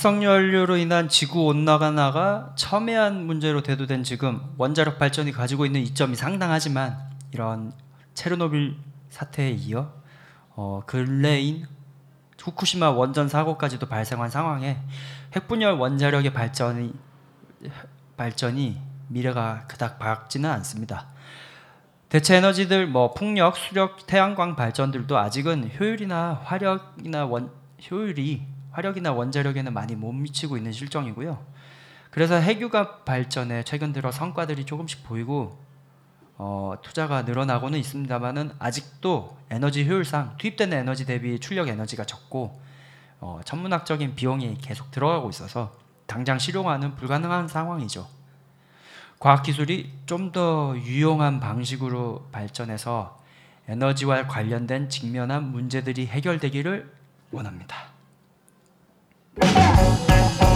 화석 연료로 인한 지구 온난화가 첨예한 문제로 대두된 지금 원자력 발전이 가지고 있는 이점이 상당하지만 이런 체르노빌 사태에 이어 어, 근래인 후쿠시마 원전 사고까지도 발생한 상황에 핵분열 원자력의 발전이 발전이 미래가 그닥 밝지는 않습니다. 대체 에너지들 뭐 풍력, 수력, 태양광 발전들도 아직은 효율이나 화력이나 원 효율이 화력이나 원자력에는 많이 못 미치고 있는 실정이고요. 그래서 핵유가 발전에 최근 들어 성과들이 조금씩 보이고 어, 투자가 늘어나고는 있습니다만은 아직도 에너지 효율상 투입되는 에너지 대비 출력 에너지가 적고 어, 천문학적인 비용이 계속 들어가고 있어서 당장 실용화는 불가능한 상황이죠. 과학 기술이 좀 더 유용한 방식으로 발전해서 에너지와 관련된 직면한 문제들이 해결되기를 원합니다. Yeah.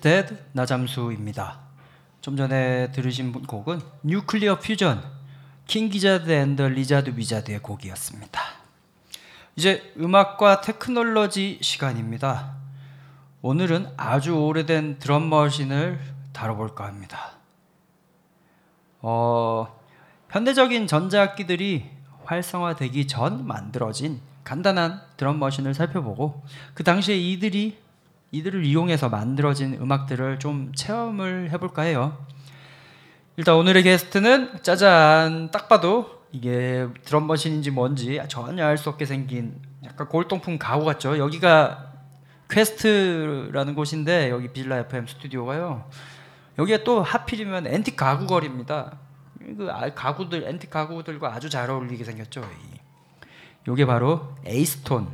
Dead 나잠수입니다. 좀 전에 들으신 곡은 Nuclear Fusion King Gizzard and the Lizard Wizard의 곡이었습니다. 이제 음악과 테크놀로지 시간입니다. 오늘은 아주 오래된 drum machine을 다뤄볼까 합니다. 어, 현대적인 전자악기들이 활성화되기 전 만들어진 간단한 drum machine을 살펴보고 그 당시에 이들이 이들을 이용해서 만들어진 음악들을 좀 체험을 해볼까 해요. 일단 오늘의 게스트는 짜잔 딱 봐도 이게 drum machine인지 뭔지 전혀 알 수 없게 생긴 약간 골동품 가구 같죠. 여기가 퀘스트라는 곳인데 여기 VISLA FM 스튜디오가요. 여기가 또 하필이면 앤틱 가구 거리입니다. 그 아- 가구들 앤틱 가구들과 아주 잘 어울리게 생겼죠. 이. 요게 바로 Ace Tone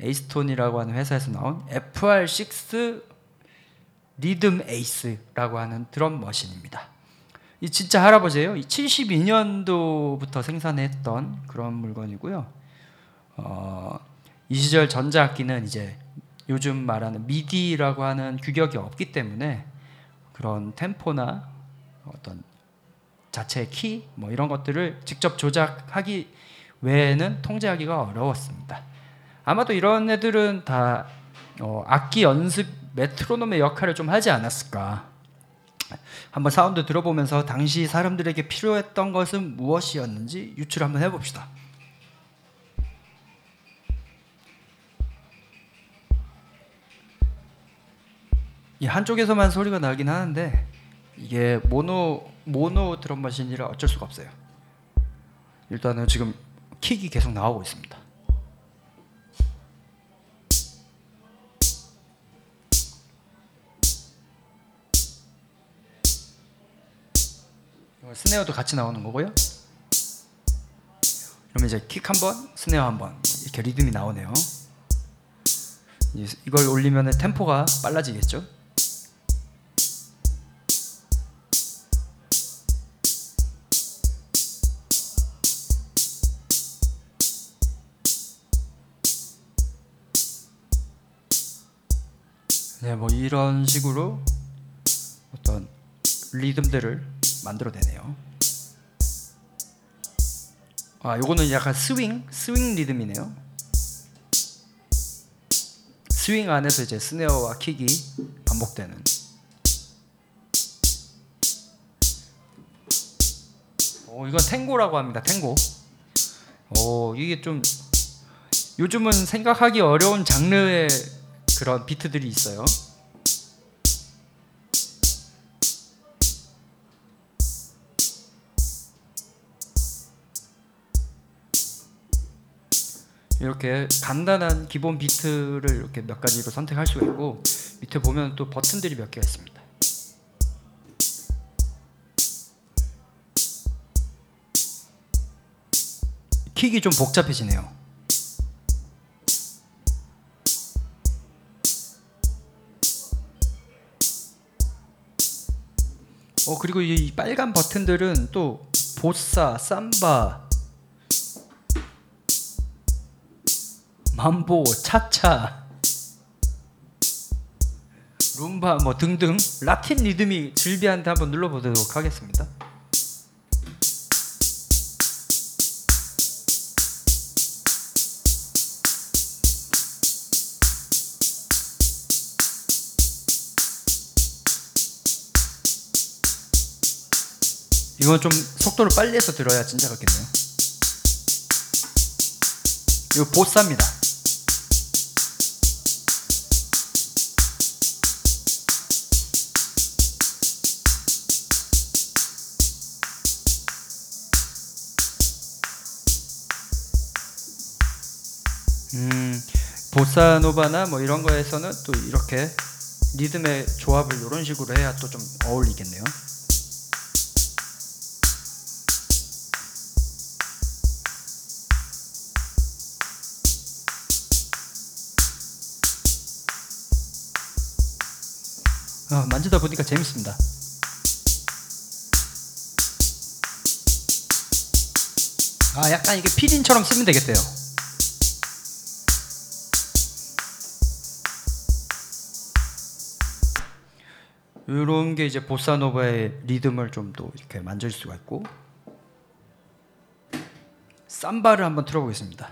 Ace Tone이라고 하는 회사에서 나온 FR6 Rhythm Ace라고 하는 drum machine입니다. 이 진짜 할아버지예요. 이 72년도부터 생산했던 그런 물건이고요. 어, 이 시절 전자악기는 이제 요즘 말하는 MIDI라고 하는 규격이 없기 때문에 그런 템포나 어떤 자체의 키 뭐 이런 것들을 직접 조작하기 외에는 통제하기가 어려웠습니다. 아마도 이런 애들은 다 어, 악기 연습 메트로놈의 역할을 좀 하지 않았을까. 한번 사운드 들어보면서 당시 사람들에게 필요했던 것은 무엇이었는지 유추를 한번 해봅시다. 이 한쪽에서만 소리가 나긴 하는데 이게 모노 모노 드럼 머신이라 어쩔 수가 없어요. 일단은 지금 킥이 계속 나오고 있습니다. 스네어도 같이 나오는 거고요. 그러면 이제 킥 한 번, 스네어 한 번 이렇게 리듬이 나오네요. 이- 이걸 올리면 템포가 빨라지겠죠. 네, 뭐 이런 식으로 어떤 리듬들을 만들어내네요. 아, 요거는 약간 스윙, 스윙 리듬이네요. 스윙 안에서 이제 스네어와 킥이 반복되는. 어, 이건 탱고라고 합니다. 탱고. 어, 이게 좀 요즘은 생각하기 어려운 장르의 그런 비트들이 있어요. 이렇게 간단한 기본 비트를 이렇게 몇 가지로 선택할 수가 있고 밑에 보면 또 버튼들이 몇 개가 있습니다. 킥이 좀 복잡해지네요. 어 그리고 이 빨간 버튼들은 또 보사, 삼바, 만보, 차차, 룸바 뭐 등등 라틴 리듬이 즐비한테 한번 눌러보도록 하겠습니다. 이건 좀 속도를 빨리 해서 들어야 진짜 같겠네요. 이거 보사입니다. 보사노바나 뭐 이런 거에서는 또 이렇게 리듬의 조합을 이런 식으로 해야 또 좀 어울리겠네요. 아, 만지다 보니까 재밌습니다. 아, 약간 이게 피딘처럼 쓰면 되겠대요. 이런 게 이제 보사노바의 리듬을 좀 또 이렇게 만질 수가 있고 삼바를 한번 틀어보겠습니다.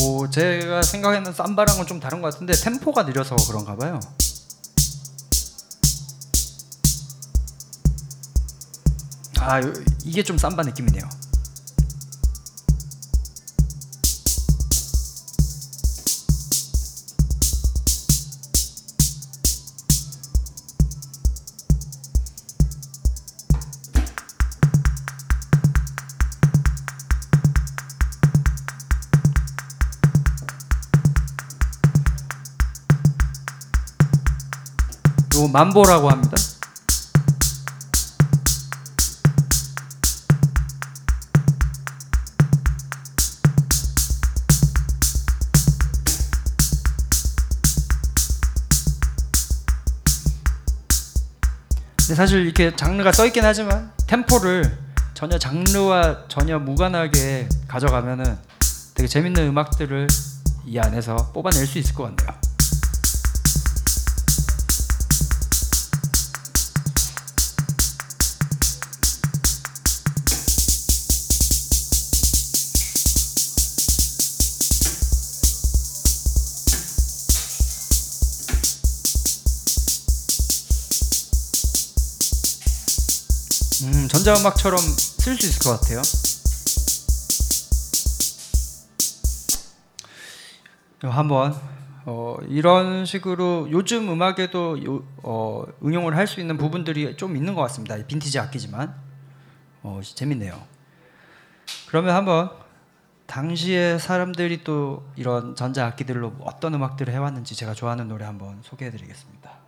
오, 제가 생각했는 삼바랑은 좀 다른 것 같은데 템포가 느려서 그런가 봐요. 아, 요- 이게 좀 삼바 느낌이네요. 요 만보라고 합니다. 사실 이렇게 장르가 써 있긴 하지만 템포를 전혀 장르와 전혀 무관하게 가져가면은 되게 재밌는 음악들을 이 안에서 뽑아낼 수 있을 것 같네요. 전자음악처럼 쓸 수 있을 것 같아요. 이거 한번 어, 이런 식으로 요즘 음악에도 요, 어, 응용을 할 수 있는 부분들이 좀 있는 것 같습니다. 이 빈티지 악기지만 어, 재밌네요. 그러면 한번 당시에 사람들이 또 이런 전자 악기들로 어떤 음악들을 해왔는지 제가 좋아하는 노래 한번 소개해드리겠습니다.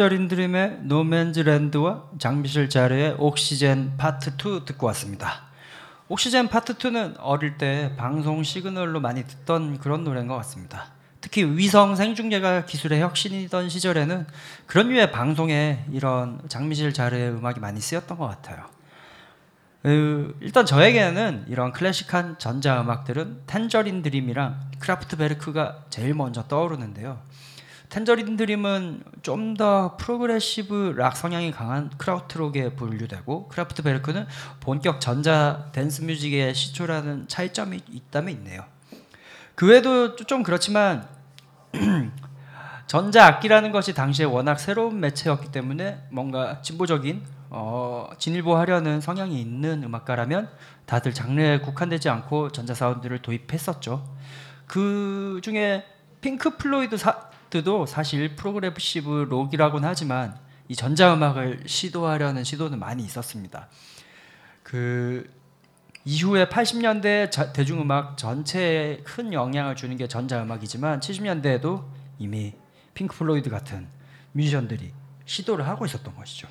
Tangerine Dream의 No Man's Land와 장미셸 자르의 Oxygène Part 2 듣고 왔습니다. Oxygène Part 2는 어릴 때 방송 시그널로 많이 듣던 그런 노래인 것 같습니다. 특히 위성 생중계가 기술의 혁신이던 시절에는 그런 류의 방송에 이런 장미셸 자르의 음악이 많이 쓰였던 것 같아요. 그, 일단 저에게는 이런 클래식한 전자 음악들은 Tangerine Dream이랑 크라프트베르크가 제일 먼저 떠오르는데요. Tangerine Dream은 좀 더 progressive rock 성향이 강한 krautrock에 분류되고 크라프트베르크는 본격 전자 dance music의 시초라는 차이점이 있다면 있네요. 그 외에도 좀 그렇지만 전자 악기라는 것이 당시에 워낙 새로운 매체였기 때문에 뭔가 진보적인 어, 진일보하려는 성향이 있는 음악가라면 다들 장르에 국한되지 않고 전자 사운드를 도입했었죠. 그 중에 핑크 플로이드 도 사실 프로그레시브 록이라고는 하지만 이 전자 음악을 시도하려는 시도는 많이 있었습니다. 그 이후에 80년대 자- 대중음악 전체에 큰 영향을 주는 게 전자음악이지만 70년대에도 이미 핑크 플로이드 같은 뮤지션들이 시도를 하고 있었던 것이죠.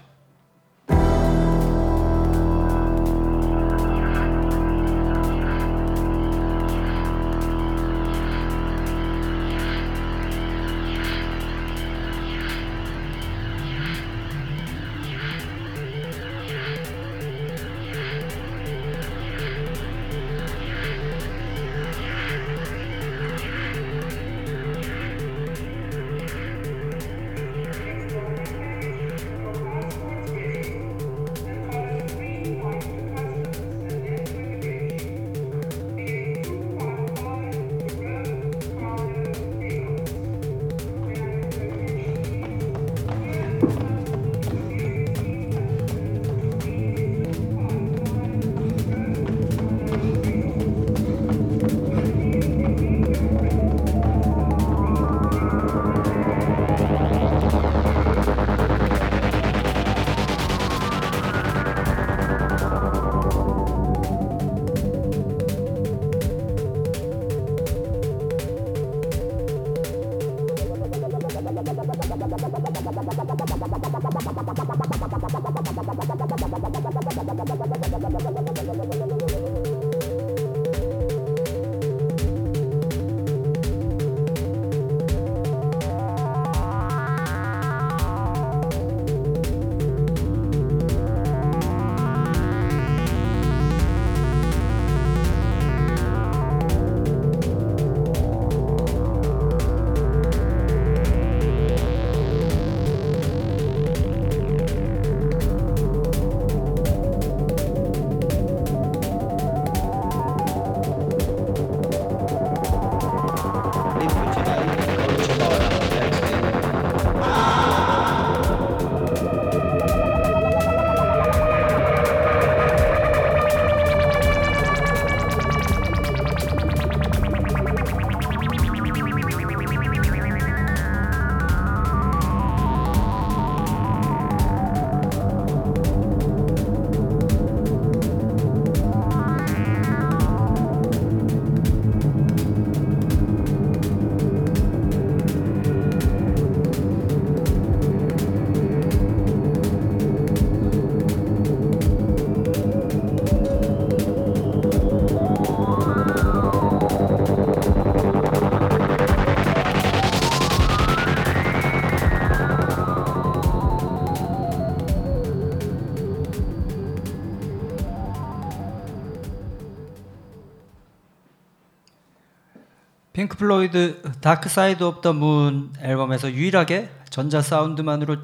플로이드 Dark Side of the Moon 앨범에서 유일하게 전자 사운드만으로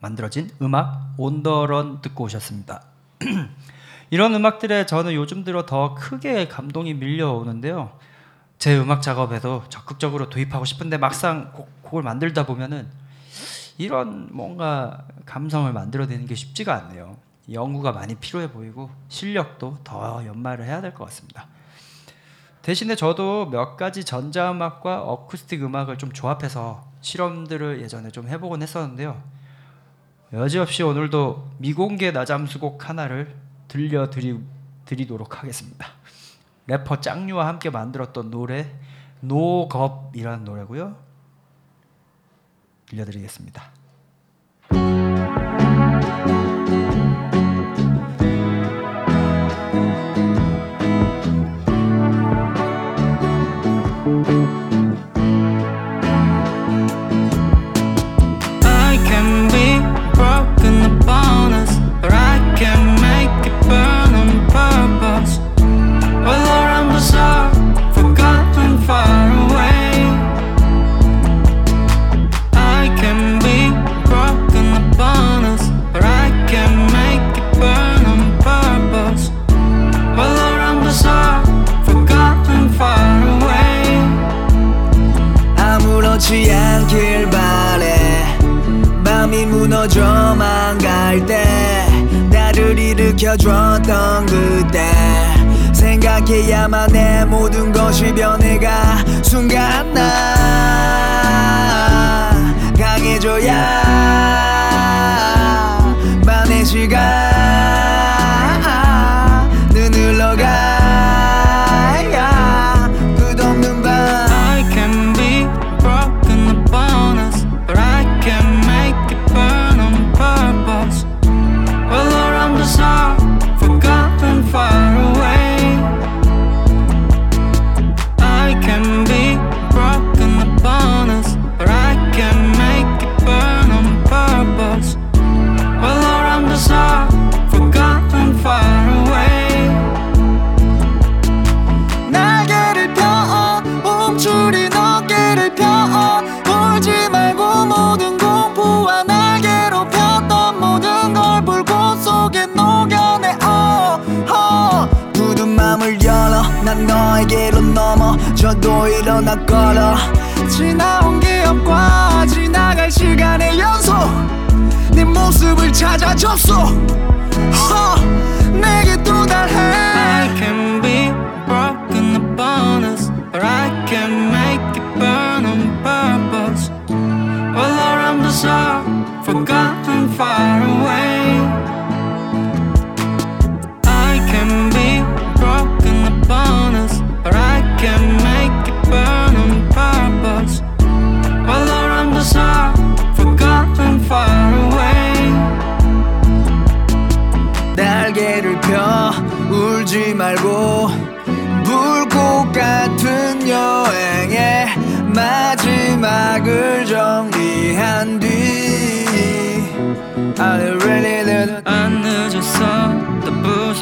만들어진 음악 On the Run 듣고 오셨습니다. 이런 음악들에 저는 요즘 들어 더 크게 감동이 밀려오는데요. 제 음악 작업에도 적극적으로 도입하고 싶은데 막상 곡, 곡을 만들다 보면은 이런 뭔가 감성을 만들어내는 게 쉽지가 않네요. 연구가 많이 필요해 보이고 실력도 더 연마를 해야 될 것 같습니다. 대신에 저도 몇 가지 전자음악과 어쿠스틱 음악을 좀 조합해서 실험들을 예전에 좀 해보곤 했었는데요. 여지없이 오늘도 미공개 나잠수곡 하나를 들려드리도록 하겠습니다. 래퍼 짱류와 함께 만들었던 노래 노겁이라는 노래고요. 들려드리겠습니다.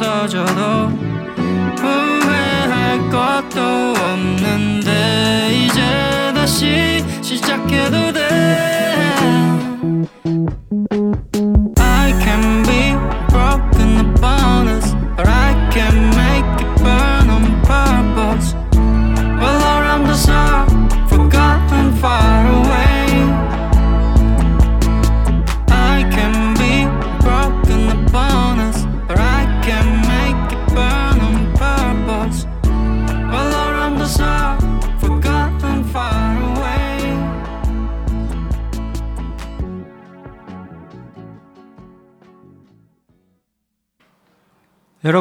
부서져도 후회할 것도 없는데 이제 다시 시작해도 돼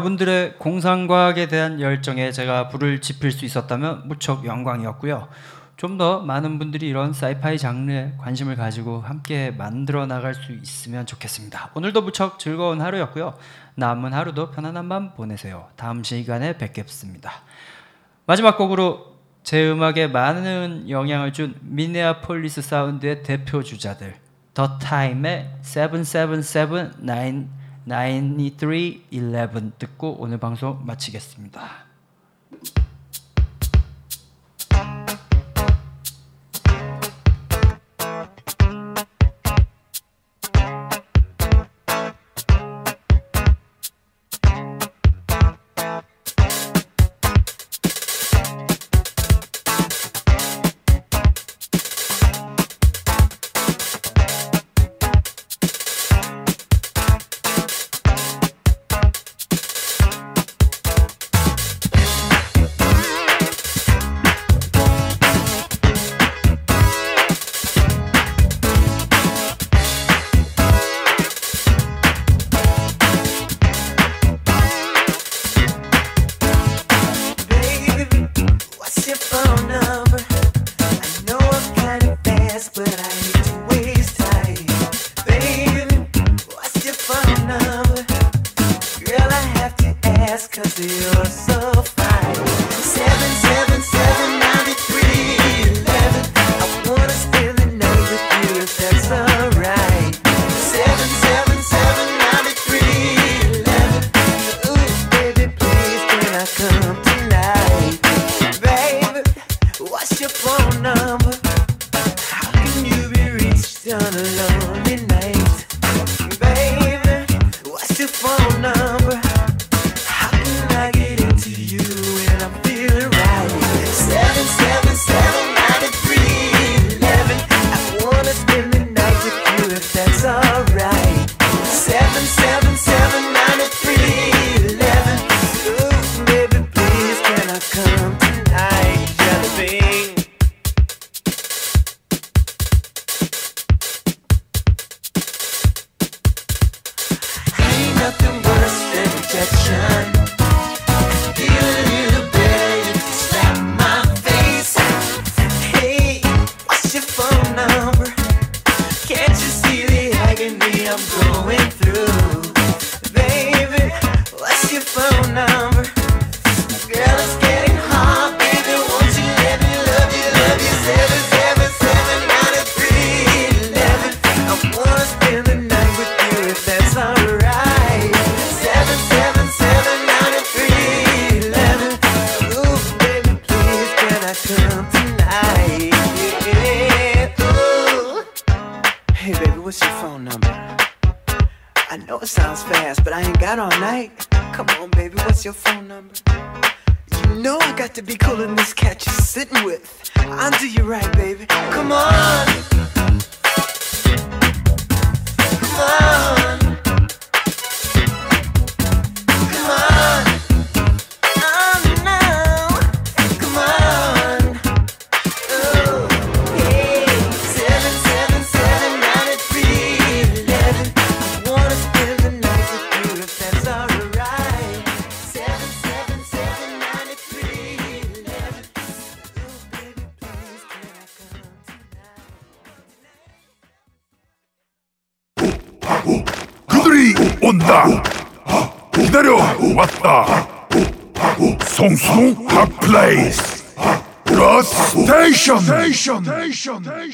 여러분들의 공상과학에 대한 열정에 제가 불을 지필 수 있었다면 무척 영광이었고요. 좀 더 많은 분들이 이런 사이파이 장르에 관심을 가지고 함께 만들어 나갈 수 있으면 좋겠습니다. 오늘도 무척 즐거운 하루였고요. 남은 하루도 편안한 밤 보내세요. 다음 시간에 뵙겠습니다. 마지막 곡으로 제 음악에 많은 영향을 준 미네아폴리스 사운드의 대표 주자들 더 타임의 777 9 9311 듣고 오늘 방송 마치겠습니다.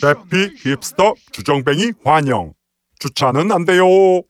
대피 힙스터 주정뱅이 환영. 주차는 안 돼요.